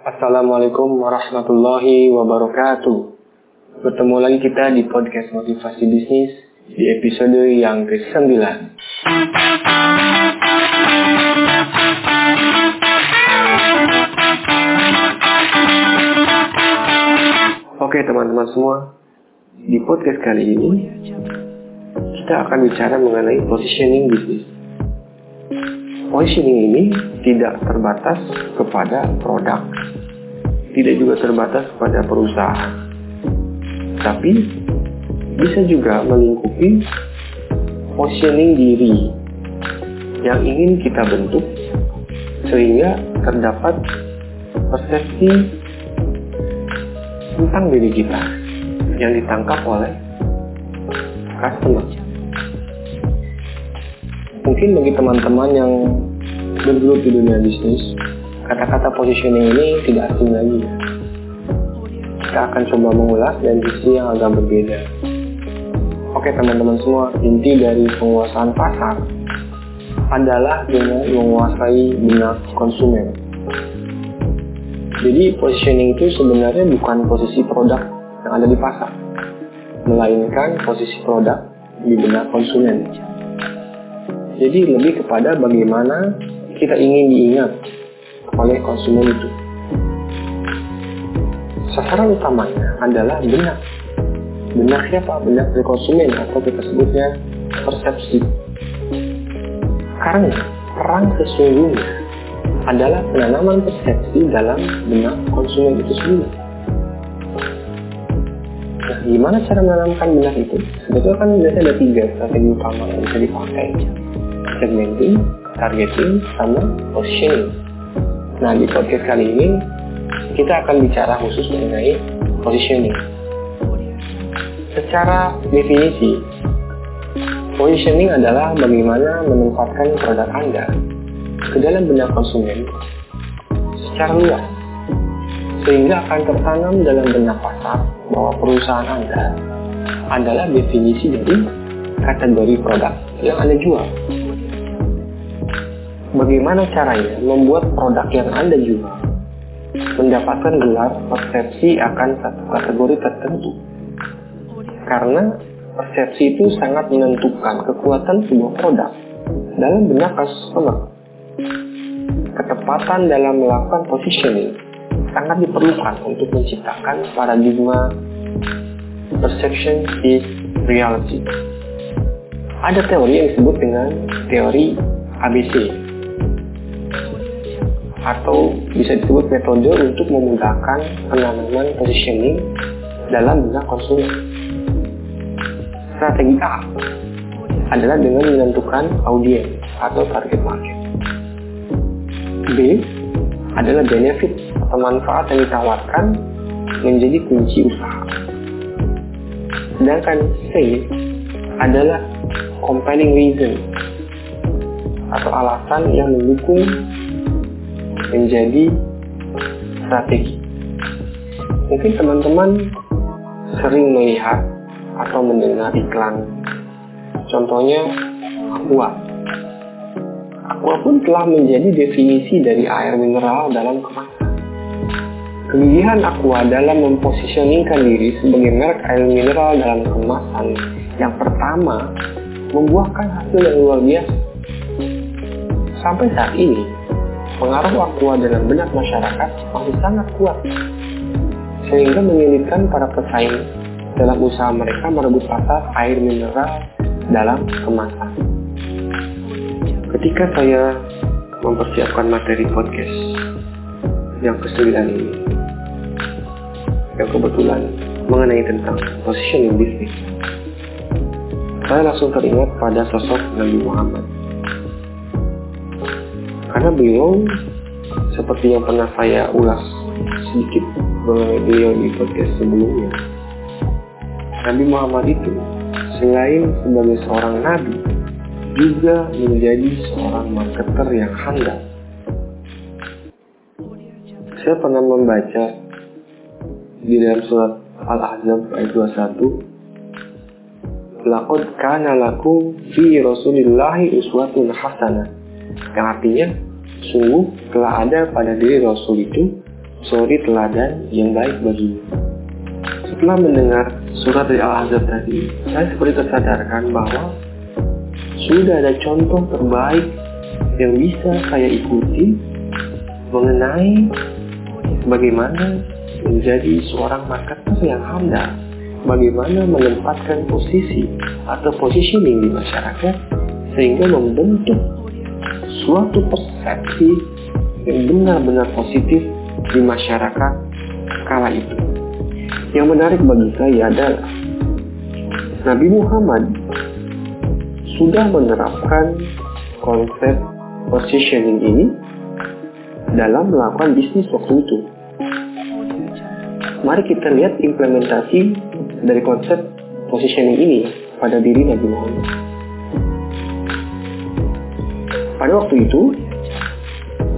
Assalamualaikum warahmatullahi wabarakatuh. Bertemu lagi kita di podcast motivasi bisnis di episode yang ke-9. Oke teman-teman semua, di podcast kali ini kita akan bicara mengenai positioning bisnis. Positioning ini tidak terbatas kepada produk, tidak juga terbatas kepada perusahaan, tapi bisa juga melingkupi positioning diri yang ingin kita bentuk sehingga terdapat persepsi tentang diri kita yang ditangkap oleh customer. Mungkin bagi teman-teman yang bergelut di dunia bisnis, kata-kata positioning ini tidak asing lagi. Kita akan coba mengulas dari sisi yang agak berbeda. Oke teman-teman semua, inti dari penguasaan pasar adalah dengan menguasai benak konsumen. Jadi positioning itu sebenarnya bukan posisi produk yang ada di pasar, melainkan posisi produk di benak konsumen. Jadi lebih kepada bagaimana kita ingin diingat oleh konsumen itu. Sasaran utamanya adalah benak. Benak siapa? Benak dari konsumen atau kita sebutnya persepsi. Karena perang sesungguhnya adalah penanaman persepsi dalam benak konsumen itu sendiri. Nah, gimana cara menanamkan benak itu? Sebetulnya kan biasanya ada tiga strategi utama yang bisa dipakai. Segmenting, targeting, sama positioning. Nah, di podcast kali ini kita akan bicara khusus mengenai positioning. Secara definisi, positioning adalah bagaimana menempatkan produk Anda ke dalam benak konsumen secara luas sehingga akan tertanam dalam benak pasar bahwa perusahaan Anda adalah definisi dari kategori produk yang Anda jual. Bagaimana caranya membuat produk yang Anda jual mendapatkan gelar persepsi akan satu kategori tertentu. Karena persepsi itu sangat menentukan kekuatan sebuah produk dalam benak customer. Ketepatan dalam melakukan positioning sangat diperlukan untuk menciptakan paradigma perception is reality. Ada teori yang disebut dengan teori ABC atau bisa disebut metode untuk memudahkan penanaman positioning dalam benak konsumen. Strategi A adalah dengan menentukan audiens atau target market. B adalah benefit atau manfaat yang ditawarkan menjadi kunci usaha. Sedangkan C adalah compelling reason atau alasan yang mendukung menjadi strategi. Mungkin teman-teman sering melihat atau mendengar iklan. Contohnya Aqua. Aqua pun telah menjadi definisi dari air mineral dalam kemasan. Kegigihan Aqua dalam mempositioningkan diri sebagai merek air mineral dalam kemasan yang pertama membuahkan hasil yang luar biasa. Sampai saat ini, pengaruh aqua dalam benak masyarakat masih sangat kuat, sehingga menyulitkan para pesaing dalam usaha mereka merebut pasar air mineral dalam kemasan. Ketika saya mempersiapkan materi podcast yang ke-9 ini, yang kebetulan mengenai tentang positioning bisnis, saya langsung teringat pada sosok Nabi Muhammad karena beliau seperti yang pernah saya ulas sedikit mengenai beliau di podcast sebelumnya. Nabi Muhammad itu selain sebagai seorang nabi juga menjadi seorang marketer yang handal. Saya pernah membaca di dalam surat Al-Ahzab ayat 21 Laqad kana lakum fi Rasulillahi uswatun hasanah yang artinya sungguh telah ada pada diri Rasul itu suri teladan yang baik bagimu. Setelah mendengar surat dari Al-Azhar tadi, saya seperti tersadarkan bahwa sudah ada contoh terbaik yang bisa saya ikuti mengenai bagaimana menjadi seorang marketer yang handal, bagaimana menempatkan posisi atau positioning di masyarakat sehingga membentuk suatu persepsi yang benar-benar positif di masyarakat kala itu. Yang menarik bagi saya adalah Nabi Muhammad sudah menerapkan konsep positioning ini dalam melakukan bisnis waktu itu. Mari kita lihat implementasi dari konsep positioning ini pada diri Nabi Muhammad. Pada waktu itu,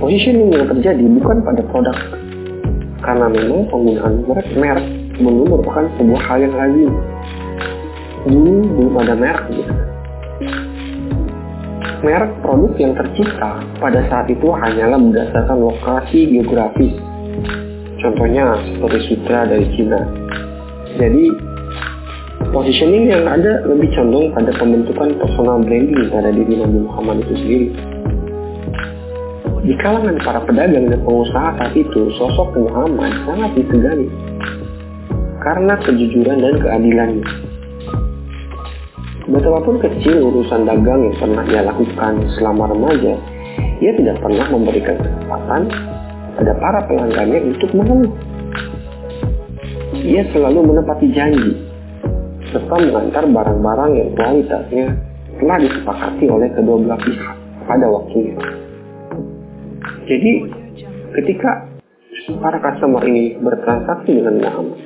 positioning yang terjadi bukan pada produk, karena memang penggunaan merek merek belum merupakan sebuah hal yang lazim. Dulu belum ada merek gitu. Merek produk yang tercipta pada saat itu hanyalah berdasarkan lokasi geografis. Contohnya seperti sutra dari Cina. Jadi positioning yang ada lebih condong pada pembentukan personal branding pada diri Nabi Muhammad itu sendiri. Di kalangan para pedagang dan pengusaha saat itu, sosok Muhammad sangat disegani karena kejujuran dan keadilannya. Betapapun kecil urusan dagang yang pernah ia lakukan selama remaja, ia tidak pernah memberikan kesempatan pada para pelanggannya untuk mengeluh. Ia selalu menepati janji, serta mengantar barang-barang yang kualitasnya telah disepakati oleh kedua belah pihak pada waktunya. Jadi ketika para customer ini bertransaksi dengan Muhammad,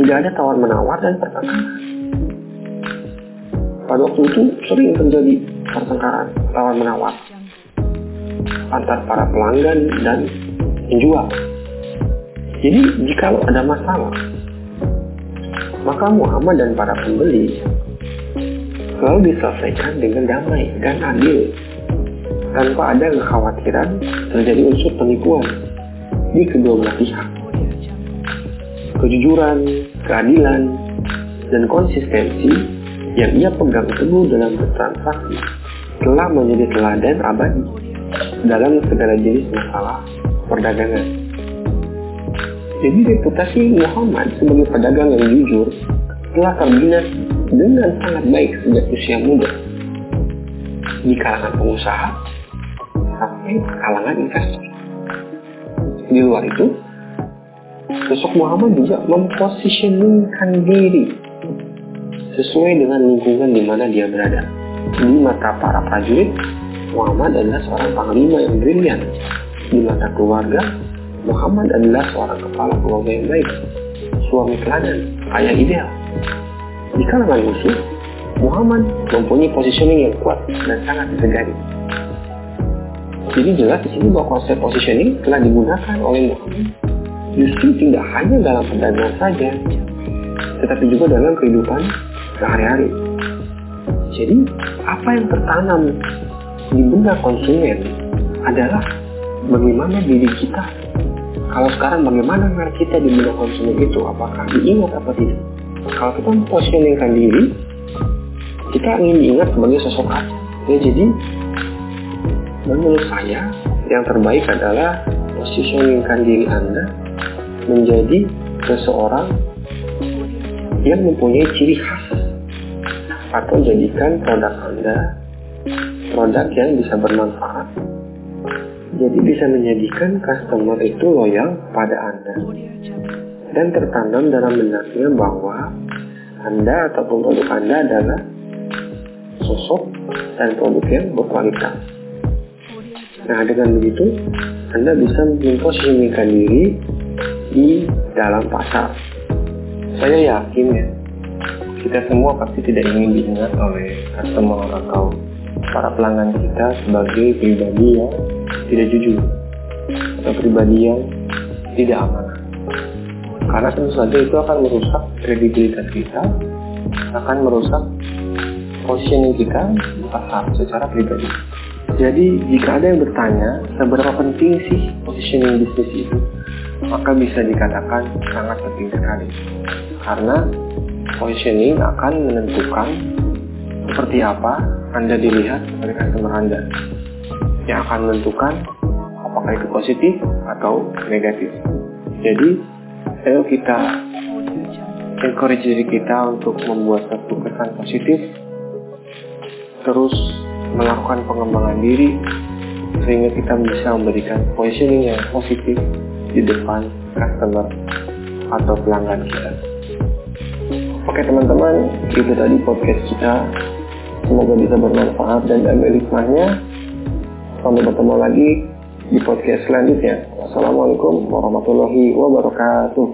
tidak ada tawar menawar dan pertengkaran. Pada waktu itu sering terjadi pertengkaran tawar menawar antar para pelanggan dan penjual. Jadi jika ada masalah, maka Muhammad dan para pembeli selalu diselesaikan dengan damai dan adil tanpa ada kekhawatiran terjadi unsur penipuan di kedua belah pihak. Kejujuran, keadilan, dan konsistensi yang ia pegang teguh dalam bertransaksi telah menjadi teladan abadi dalam segala jenis masalah perdagangan. Jadi reputasi Muhammad sebagai pedagang yang jujur telah terbina dengan sangat baik sejak usia muda di kalangan pengusaha sampai kalangan investor. Di luar itu, sosok Muhammad juga mempositioningkan diri sesuai dengan lingkungan di mana dia berada. Di mata para prajurit, Muhammad adalah seorang panglima yang brilian. Di mata keluarga, Muhammad adalah seorang kepala keluarga yang baik, suami teladan, ayah ideal. Di kalangan musuh, Muhammad mempunyai positioning yang kuat dan sangat disegani. Jadi jelas di sini bahwa konsep positioning telah digunakan oleh Muhammad justru tidak hanya dalam perdagangan saja, tetapi juga dalam kehidupan sehari-hari. Jadi, apa yang tertanam di benak konsumen adalah bagaimana diri kita. Kalau sekarang bagaimana merek kita di benak konsumen itu, apakah diingat apa tidak? Kalau kita mempositioningkan diri, kita ingin diingat sebagai sosok apa? Ya, jadi menurut saya yang terbaik adalah positioningkan diri Anda menjadi seseorang yang mempunyai ciri khas atau jadikan produk Anda produk yang bisa bermanfaat jadi bisa menjadikan customer itu loyal pada Anda dan tertanam dalam benaknya bahwa Anda ataupun produk Anda adalah sosok dan produk yang berkualitas. Nah, dengan begitu, Anda bisa memposisikan diri di dalam pasar. Saya yakin ya, kita semua pasti tidak ingin diingat oleh customer atau para pelanggan kita sebagai pribadi yang tidak jujur atau pribadi yang tidak amanah. Karena tentu saja itu akan merusak kredibilitas kita, akan merusak positioning kita di pasar secara pribadi. Jadi jika ada yang bertanya seberapa penting sih positioning bisnis itu, maka bisa dikatakan sangat penting sekali. Karena positioning akan menentukan seperti apa Anda dilihat oleh customer Anda. Yang akan menentukan apakah itu positif atau negatif. Jadi, ayo kita encourage diri kita untuk membuat satu kesan positif, terus melakukan pengembangan diri, sehingga kita bisa memberikan positioning yang positif di depan customer atau pelanggan kita. Oke teman-teman, itu tadi podcast kita. Semoga bisa bermanfaat dan ambil hikmahnya. Sampai bertemu lagi di podcast selanjutnya. Wassalamualaikum warahmatullahi wabarakatuh.